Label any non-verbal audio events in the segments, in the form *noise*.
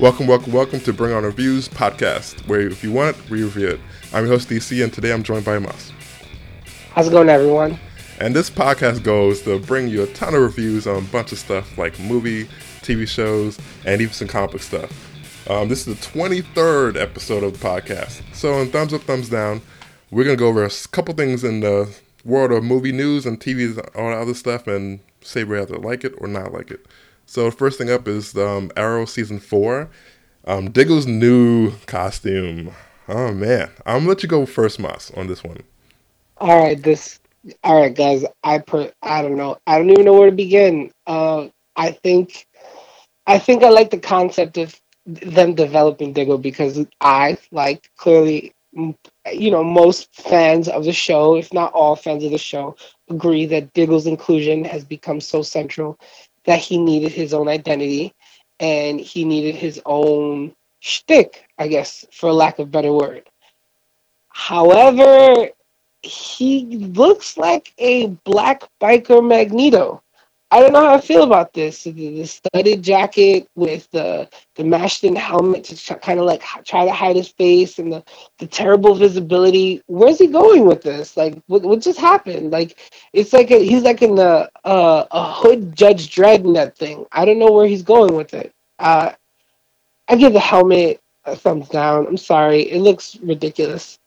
Welcome, welcome, welcome to Bring On Reviews podcast, where if you want we review it. I'm your host DC, and today I'm joined by Moss. How's it going, everyone? And this podcast goes to bring you a ton of reviews on a bunch of stuff like movie, TV shows, and even some comic stuff. Um, this is the 23rd episode of the podcast. So, in thumbs up, thumbs down, we're gonna go over a couple things in the world of movie news and TV and all that other stuff, and say whether like it or not like it. So, first thing up is um, Arrow season four. Um, Diggle's new costume. Oh man, I'm gonna let you go first, Moss, on this one. All right, this. All right, guys. I put. I don't know. I don't even know where to begin. Uh, I think. I think I like the concept of them developing Diggle because I like clearly, you know, most fans of the show, if not all fans of the show, agree that Diggle's inclusion has become so central that he needed his own identity and he needed his own shtick, I guess, for lack of better word. However, he looks like a black biker Magneto. I don't know how I feel about this. The, the studded jacket with the the mashed in helmet to kind of like try to hide his face and the, the terrible visibility. Where's he going with this? Like, what, what just happened? Like, it's like a, he's like in the uh, a hood Judge Dredd that thing. I don't know where he's going with it. Uh, I give the helmet a thumbs down. I'm sorry, it looks ridiculous.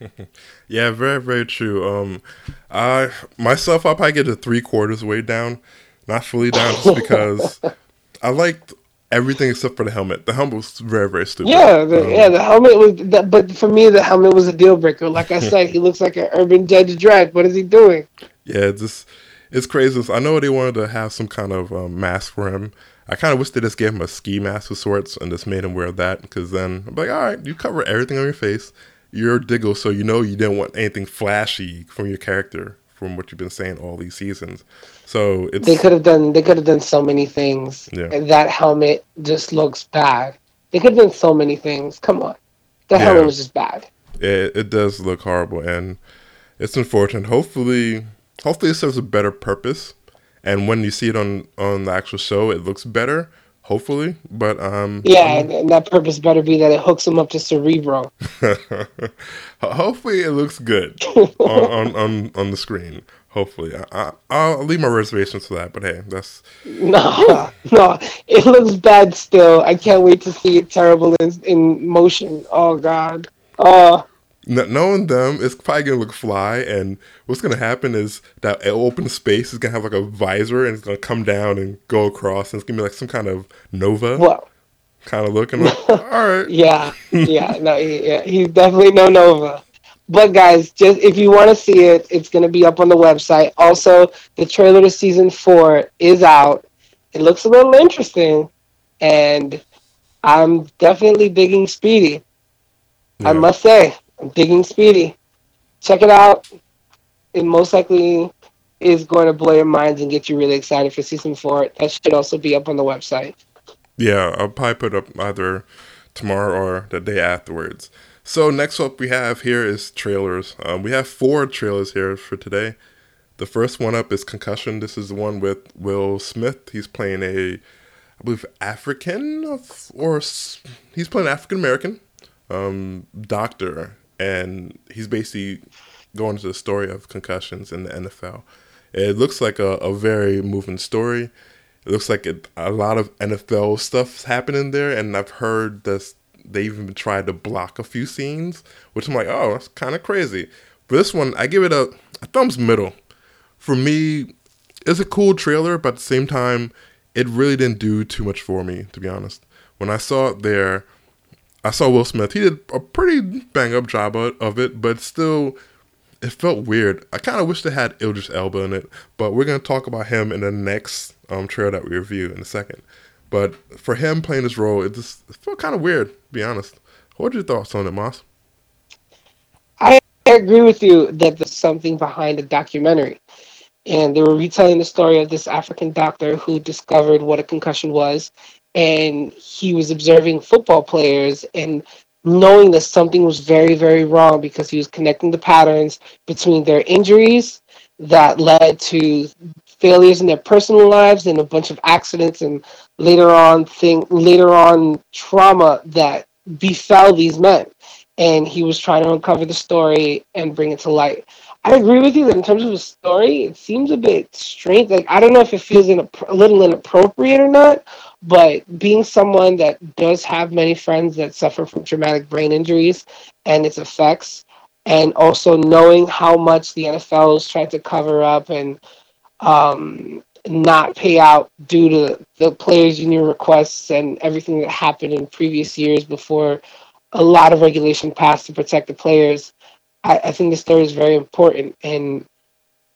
*laughs* yeah, very very true. Um, I myself I'll probably get to three quarters way down, not fully down, just because *laughs* I liked everything except for the helmet. The helmet was very very stupid. Yeah, the, um, yeah, the helmet was. The, but for me, the helmet was a deal breaker. Like I *laughs* said, he looks like an urban Judge Dredd. What is he doing? Yeah, just it's crazy. I know they wanted to have some kind of um, mask for him. I kind of wish they just gave him a ski mask of sorts and just made him wear that because then I'm like, all right, you cover everything on your face you're Diggle, so you know you didn't want anything flashy from your character from what you've been saying all these seasons. So it's they could have done they could have done so many things. Yeah. And that helmet just looks bad. They could have done so many things. Come on, the yeah. helmet was just bad. It it does look horrible, and it's unfortunate. Hopefully, hopefully it serves a better purpose. And when you see it on on the actual show, it looks better hopefully. But um, yeah, um, and that purpose better be that it hooks them up to Cerebro. *laughs* hopefully, it looks good *laughs* on, on, on on the screen. Hopefully, I, I will leave my reservations for that. But hey, that's no, *laughs* no. It looks bad still. I can't wait to see it terrible in, in motion. Oh God. Oh knowing them, it's probably gonna look fly, and what's gonna happen is that open space is gonna have like a visor, and it's gonna come down and go across, and it's gonna be like some kind of nova. Well, kind of looking. Like, *laughs* all right. Yeah, yeah, no, yeah, he's definitely no nova. But guys, just if you want to see it, it's gonna be up on the website. Also, the trailer to season four is out. It looks a little interesting, and I'm definitely digging Speedy. Yeah. I must say, digging Speedy. Check it out. It most likely is going to blow your minds and get you really excited for season four. That should also be up on the website. Yeah, I'll probably put up either tomorrow or the day afterwards. So next up we have here is trailers. Um, we have four trailers here for today. The first one up is Concussion. This is the one with Will Smith. He's playing a, I believe, African or he's playing African American um, doctor and he's basically going into the story of concussions in the NFL. It looks like a, a very moving story. It looks like it, a lot of NFL stuff's happening there, and I've heard that they even tried to block a few scenes, which I'm like, oh, that's kind of crazy. For this one, I give it a, a thumbs middle. For me, it's a cool trailer, but at the same time, it really didn't do too much for me, to be honest. When I saw it there, I saw Will Smith. He did a pretty bang up job of it, but still, it felt weird. I kind of wish they had Idris Elba in it, but we're gonna talk about him in the next um, trailer that we review in a second. But for him playing this role, it just it felt kind of weird. To be honest, what are your thoughts on it, Moss? I agree with you that there's something behind the documentary, and they were retelling the story of this African doctor who discovered what a concussion was and he was observing football players and knowing that something was very very wrong because he was connecting the patterns between their injuries that led to failures in their personal lives and a bunch of accidents and later on thing later on trauma that befell these men. And he was trying to uncover the story and bring it to light. I agree with you that in terms of the story it seems a bit strange. Like i don't know if it feels in a little inappropriate or not but being someone that does have many friends that suffer from traumatic brain injuries and its effects and also knowing how much the nfl is trying to cover up and um, not pay out due to the players' union requests and everything that happened in previous years before a lot of regulation passed to protect the players. I, I think the story is very important, and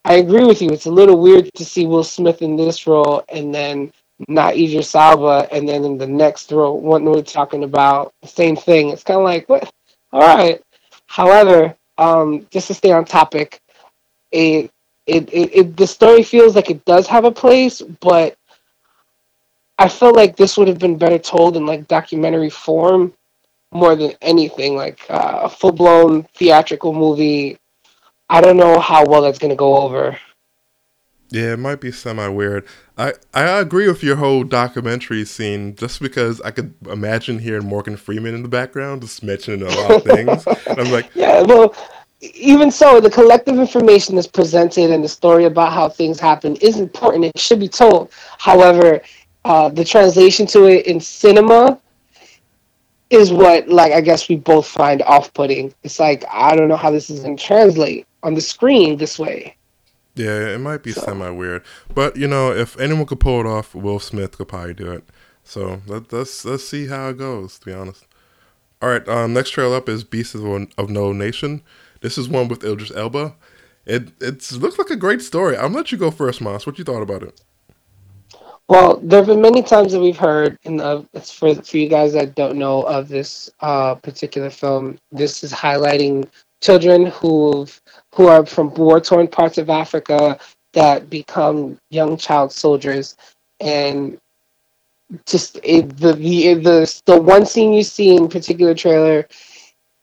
I agree with you. It's a little weird to see Will Smith in this role and then not Idris Elba, and then in the next role, when we're talking about the same thing. It's kind of like, what? All right. However, um, just to stay on topic, it it, it, it the story feels like it does have a place, but I felt like this would have been better told in like documentary form more than anything, like uh, a full blown theatrical movie. I don't know how well that's gonna go over. Yeah, it might be semi weird. I, I agree with your whole documentary scene just because I could imagine hearing Morgan Freeman in the background just mentioning a lot of things. and *laughs* I'm like, yeah, well, even so, the collective information that's presented and the story about how things happen is important. It should be told. However, uh, the translation to it in cinema is what, like, I guess we both find off-putting. It's like I don't know how this is going to translate on the screen this way. Yeah, it might be so. semi weird, but you know, if anyone could pull it off, Will Smith could probably do it. So let, us let's see how it goes. To be honest. All right, um, next trail up is Beasts of, of No Nation. This is one with Idris Elba. It it looks like a great story. I'm gonna let you go first, Moss. What you thought about it? Well, there have been many times that we've heard, and uh, it's for for you guys that don't know of this uh, particular film. This is highlighting children who who are from war torn parts of Africa that become young child soldiers, and just it, the the the the one scene you see in particular trailer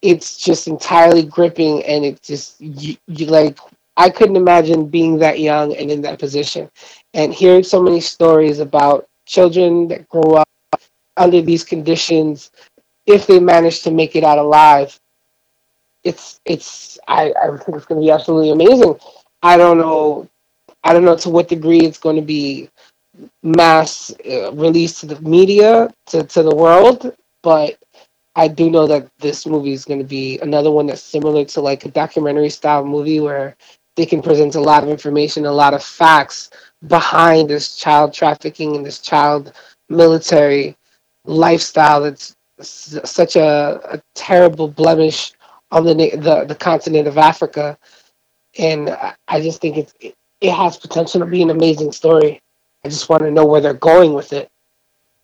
it's just entirely gripping and it just you, you like I couldn't imagine being that young and in that position. And hearing so many stories about children that grow up under these conditions if they manage to make it out alive it's it's I, I think it's going to be absolutely amazing. I don't know I don't know to what degree it's going to be mass uh, released to the media to, to the world but I do know that this movie is going to be another one that's similar to like a documentary style movie where they can present a lot of information, a lot of facts behind this child trafficking and this child military lifestyle. That's such a, a terrible blemish on the, the the continent of Africa. And I just think it's, it, it has potential to be an amazing story. I just want to know where they're going with it.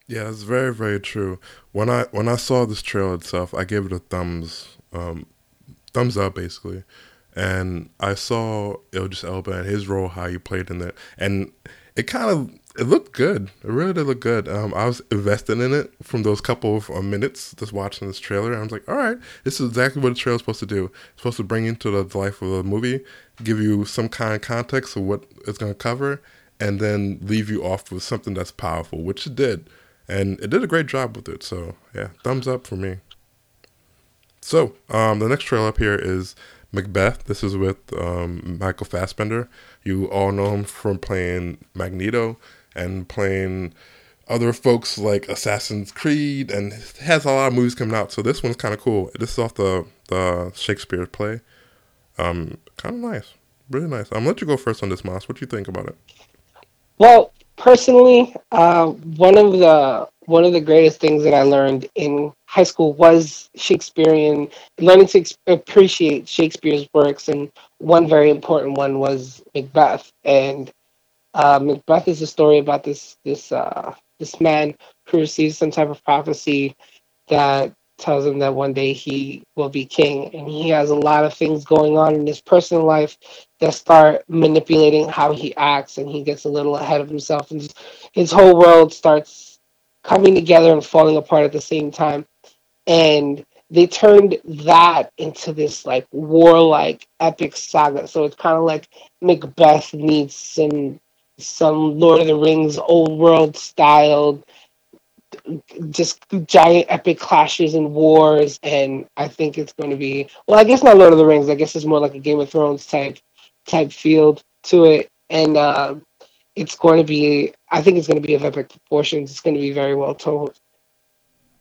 Yeah, it's very very true. When I when I saw this trailer itself, I gave it a thumbs um, thumbs up basically, and I saw Idris Elba and his role, how he played in it, and it kind of it looked good. It really did look good. Um, I was invested in it from those couple of uh, minutes just watching this trailer. I was like, all right, this is exactly what a trailer is supposed to do. It's supposed to bring you into the life of the movie, give you some kind of context of what it's going to cover, and then leave you off with something that's powerful, which it did and it did a great job with it. So yeah, thumbs up for me. So um, the next trailer up here is Macbeth. This is with um, Michael Fassbender. You all know him from playing Magneto and playing other folks like Assassin's Creed, and has a lot of movies coming out. So this one's kind of cool. This is off the the Shakespeare play. Um, kind of nice, really nice. I'm gonna let you go first on this, Moss. What do you think about it? Well, personally, uh, one of the one of the greatest things that I learned in high school was Shakespearean, learning to ex- appreciate Shakespeare's works, and one very important one was Macbeth. And uh, Macbeth is a story about this this uh, this man who receives some type of prophecy that tells him that one day he will be king. And he has a lot of things going on in his personal life that start manipulating how he acts and he gets a little ahead of himself and his whole world starts coming together and falling apart at the same time. And they turned that into this like warlike epic saga. So it's kind of like macbeth needs some some Lord of the Rings old world style just giant epic clashes and wars and I think it's going to be well I guess not Lord of the Rings I guess it's more like a Game of Thrones type type field to it and uh, it's going to be I think it's going to be of epic proportions it's going to be very well told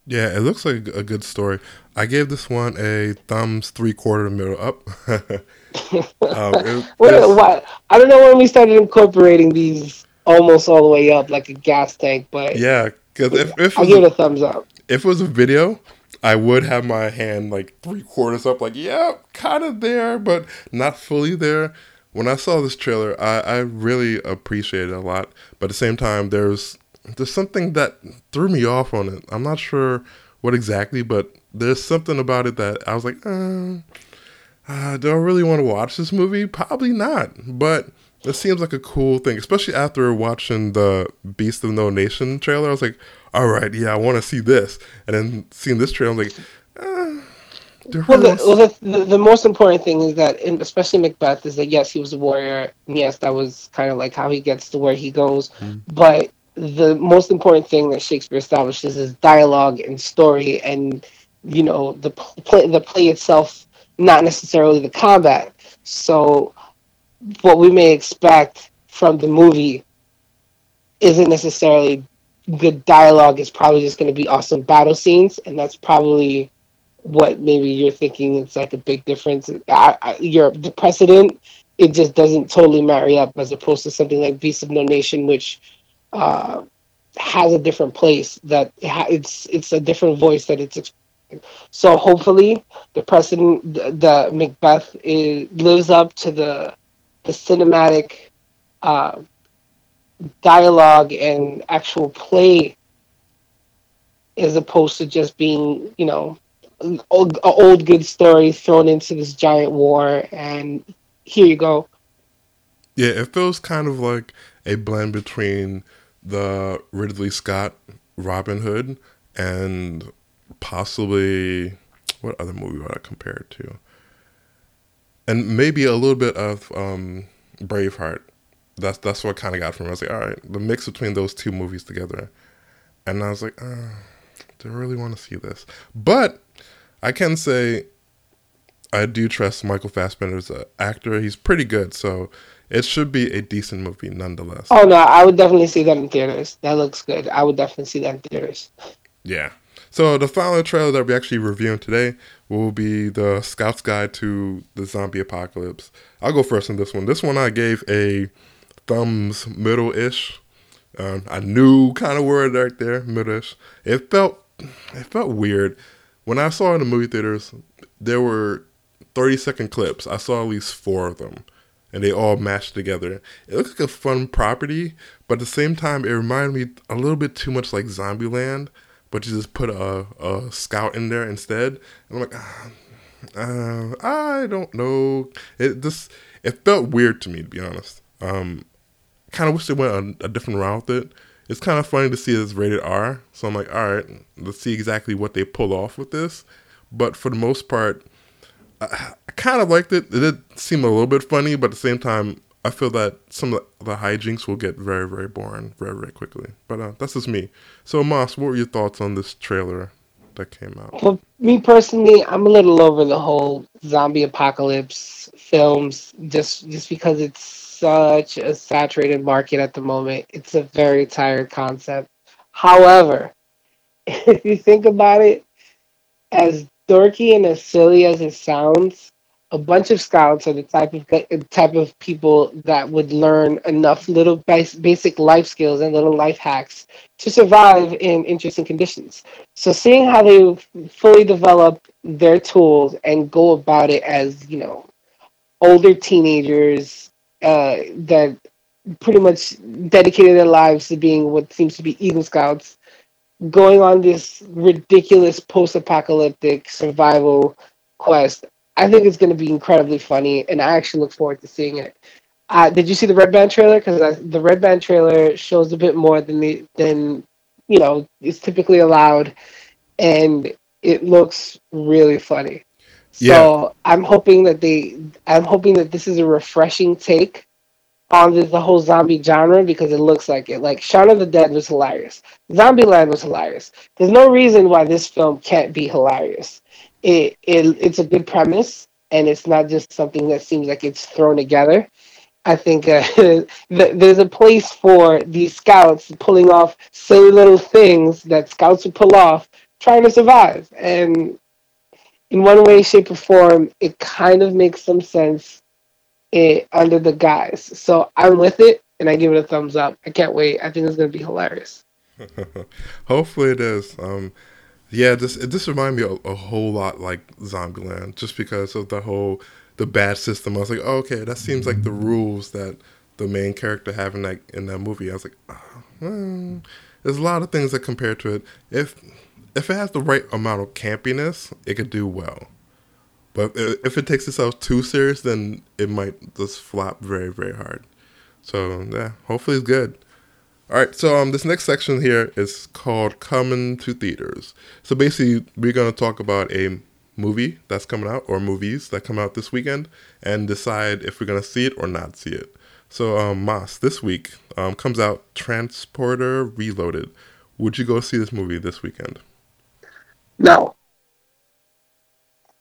yeah it looks like a good story I gave this one a thumbs three quarter middle up *laughs* um, it, *laughs* what I don't know when we started incorporating these almost all the way up like a gas tank but yeah because if, if I give it a thumbs up. If it was a video, I would have my hand like three quarters up, like yeah, kind of there, but not fully there. When I saw this trailer, I, I really appreciated it a lot. But at the same time, there's there's something that threw me off on it. I'm not sure what exactly, but there's something about it that I was like, uh, uh, do I really want to watch this movie? Probably not. But it seems like a cool thing, especially after watching the Beast of No Nation trailer. I was like, all right, yeah, I want to see this. And then seeing this trailer, I'm like, eh, well, the, well the, the, the, most important thing is that, in, especially Macbeth, is that yes, he was a warrior. yes, that was kind of like how he gets to where he goes. Mm. But the most important thing that Shakespeare establishes is dialogue and story, and you know the play, the play itself, not necessarily the combat. So what we may expect from the movie isn't necessarily good dialogue. It's probably just going to be awesome battle scenes, and that's probably what maybe you're thinking. It's like a big difference. I, I, the precedent. It just doesn't totally marry up as opposed to something like Beast of No Nation, which uh, has a different place. That it's it's a different voice that it's. So hopefully, the precedent, the, the Macbeth, is, lives up to the the cinematic uh, dialogue and actual play as opposed to just being, you know, an old good story thrown into this giant war and here you go. Yeah, it feels kind of like a blend between the Ridley Scott Robin Hood and possibly what other movie would I compare it to? and maybe a little bit of um, Braveheart. That's that's what kind of got from me. I was like, all right, the mix between those two movies together, and I was like, uh, do I really want to see this? But I can say I do trust Michael Fassbender as an actor. He's pretty good, so it should be a decent movie nonetheless. Oh no, I would definitely see that in theaters. That looks good. I would definitely see that in theaters. Yeah. So the final trailer that we're actually reviewing today will be the Scout's Guide to the Zombie Apocalypse. I'll go first on this one. This one I gave a thumbs middle ish. Um, I knew kind of word right there, middle ish. It felt it felt weird when I saw it in the movie theaters. There were thirty second clips. I saw at least four of them, and they all mashed together. It looks like a fun property, but at the same time, it reminded me a little bit too much like Zombieland but you just put a, a scout in there instead. And I'm like, ah, uh, I don't know. It just it felt weird to me to be honest. Um, kind of wish they went a, a, different route with it. It's kind of funny to see it's rated R, so I'm like, all right, let's see exactly what they pull off with this. But for the most part, I kind of liked it. It did seem a little bit funny, but at the same time, I feel that some of the, hijinks will get very, very boring very, very quickly. But uh, that's just me. So, Moss, what were your thoughts on this trailer that came out? Well, me personally, I'm a little over the whole zombie apocalypse films just just because it's such a saturated market at the moment. It's a very tired concept. However, *laughs* if you think about it, as dorky and as silly as it sounds, a bunch of scouts are the type of type of people that would learn enough little basic life skills and little life hacks to survive in interesting conditions. So seeing how they fully develop their tools and go about it as you know older teenagers uh, that pretty much dedicated their lives to being what seems to be Eagle Scouts, going on this ridiculous post-apocalyptic survival quest I think it's going to be incredibly funny, and I actually look forward to seeing it. Uh, did you see the Red Band trailer? Because the Red Band trailer shows a bit more than the than you know is typically allowed, and it looks really funny. So yeah. I'm hoping that they, I'm hoping that this is a refreshing take on the, the whole zombie genre because it looks like it. Like Shaun of the Dead was hilarious. Zombieland was hilarious. There's no reason why this film can't be hilarious. It, it it's a good premise and it's not just something that seems like it's thrown together. I think uh, *laughs* there's a place for these scouts pulling off silly little things that scouts would pull off trying to survive. And in one way, shape, or form, it kind of makes some sense it, under the guise. So I'm with it, and I give it a thumbs up. I can't wait. I think it's going to be hilarious. *laughs* Hopefully it is. Um, yeah, this it just reminded me a, a, whole lot like Zombieland, just because of the whole the bad system. I was like, oh, okay, that seems like the mm-hmm. rules that the main character have in that in that movie. I was like, oh, well, there's a lot of things that compare to it. If if it has the right amount of campiness, it could do well. But if it takes itself too serious, then it might just flop very very hard. So yeah, hopefully it's good. All right, so um, this next section here is called "Coming to Theaters." So basically, we're gonna talk about a movie that's coming out or movies that come out this weekend and decide if we're going to see it or not see it. So, um, Moss, this week um, comes out Transporter Reloaded. Would you go see this movie this weekend? No.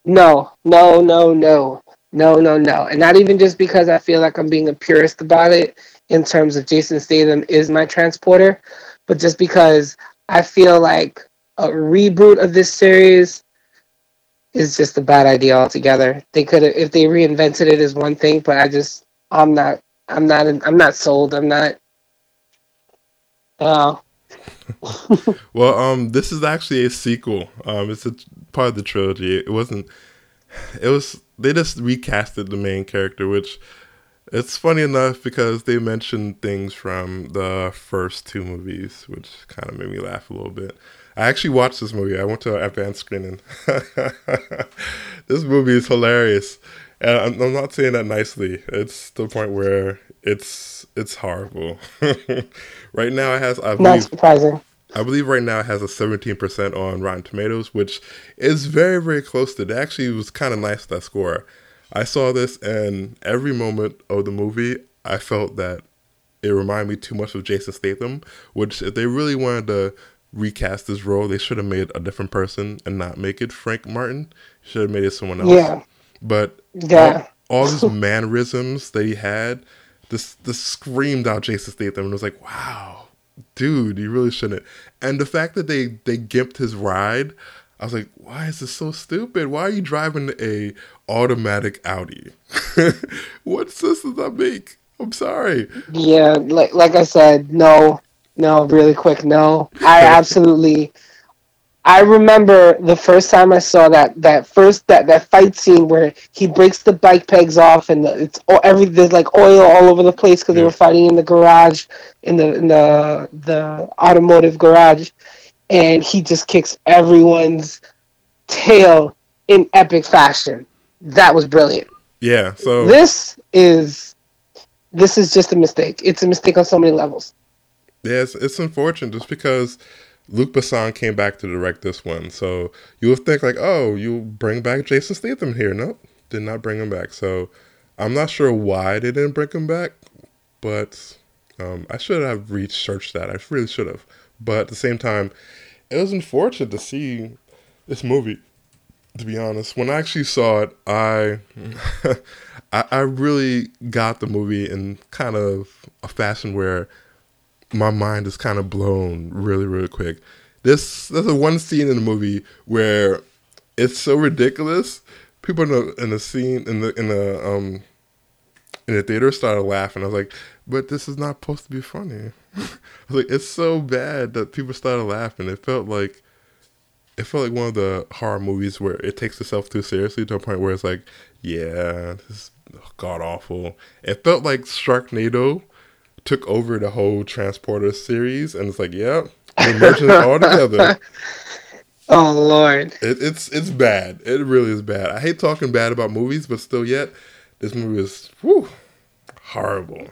No, no, no, no, no, no, no. And not even just because I feel like I'm being a purist about it in terms of Jason Statham is my transporter, but just because I feel like a reboot of this series is just a bad idea altogether. They could have if they reinvented it is one thing, but I just I'm not I'm not I'm not sold. I'm not. Oh. *laughs* well, um, this is actually a sequel. Um, it's a part of the trilogy. It wasn't. It was they just recasted the main character, which it's funny enough because they mentioned things from the first two movies, which kind of made me laugh a little bit. I actually watched this movie. I went to an advanced screening. *laughs* this movie is hilarious, and I'm, I'm, not saying that nicely. It's the point where it's it's horrible. *laughs* right now, it has I believe, not surprising. I believe right now it has a 17% on Rotten Tomatoes, which is very very close to. It actually was kind of nice that score. I saw this, and every moment of the movie, I felt that it reminded me too much of Jason Statham. Which, if they really wanted to recast this role. They should have made a different person and not make it Frank Martin. Should have made it someone else. Yeah. But yeah. all, all these *laughs* mannerisms that he had, this this screamed out Jason Statham and was like, wow, dude, you really shouldn't. And the fact that they they gimped his ride, I was like, why is this so stupid? Why are you driving a automatic Audi? *laughs* what sense does that make? I'm sorry. Yeah, like like I said, no. No, really quick. No, I *laughs* absolutely. I remember the first time I saw that that first that that fight scene where he breaks the bike pegs off and the, it's all every there's like oil all over the place because yeah. they were fighting in the garage in the in the the automotive garage, and he just kicks everyone's tail in epic fashion. That was brilliant. Yeah. So this is this is just a mistake. It's a mistake on so many levels. Yeah, it's, it's unfortunate just because Luc Besson came back to direct this one. So you would think like, oh, you bring back Jason Statham here. Nope, did not bring him back. So I'm not sure why they didn't bring him back, but um, I should have researched that. I really should have. But at the same time, it was unfortunate to see this movie. To be honest, when I actually saw it, I, *laughs* I, I really got the movie in kind of a fashion where my mind is kind of blown really, really quick. This there's a one scene in the movie where it's so ridiculous. People in the in the scene in the in the um in the theater started laughing. I was like, but this is not supposed to be funny. *laughs* Like, it's so bad that people started laughing. It felt like it felt like one of the horror movies where it takes itself too seriously to a point where it's like, yeah, this is god awful. It felt like Sharknado took over the whole Transporter series, and it's like, yeah, we're merging it all together. *laughs* Oh lord, it, it's it's bad. It really is bad. I hate talking bad about movies, but still, yet this movie is whew, horrible.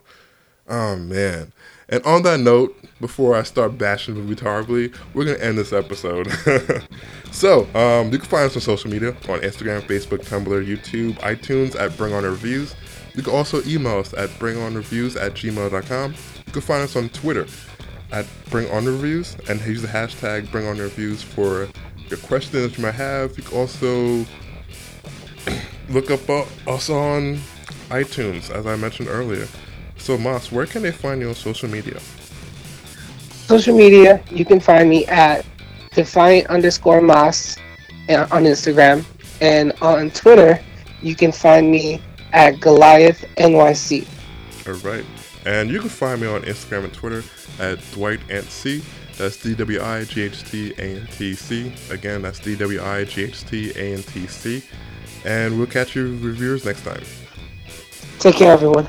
Oh man. And on that note, before I start bashing the movie horribly, we're gonna end this episode. *laughs* so, um, you can find us on social media on Instagram, Facebook, Tumblr, YouTube, iTunes at Bring On Reviews. You can also email us at bringonreviews at gmail.com. You can find us on Twitter at bringonreviews and use the hashtag bringonreviews for your questions that you might have. You can also *clears throat* look up uh, us on iTunes, as I mentioned earlier. So, Moss, where can they find you on social media? Social media, you can find me at defiant underscore Moss eh, on Instagram. And on Twitter, you can find me at Goliath NYC. All right. And you can find me on Instagram and Twitter at Dwight Ant C. That's D W I G H T A N T C. Again, that's D W I G H T A N T C. And we'll catch you reviewers next time. Take care, everyone.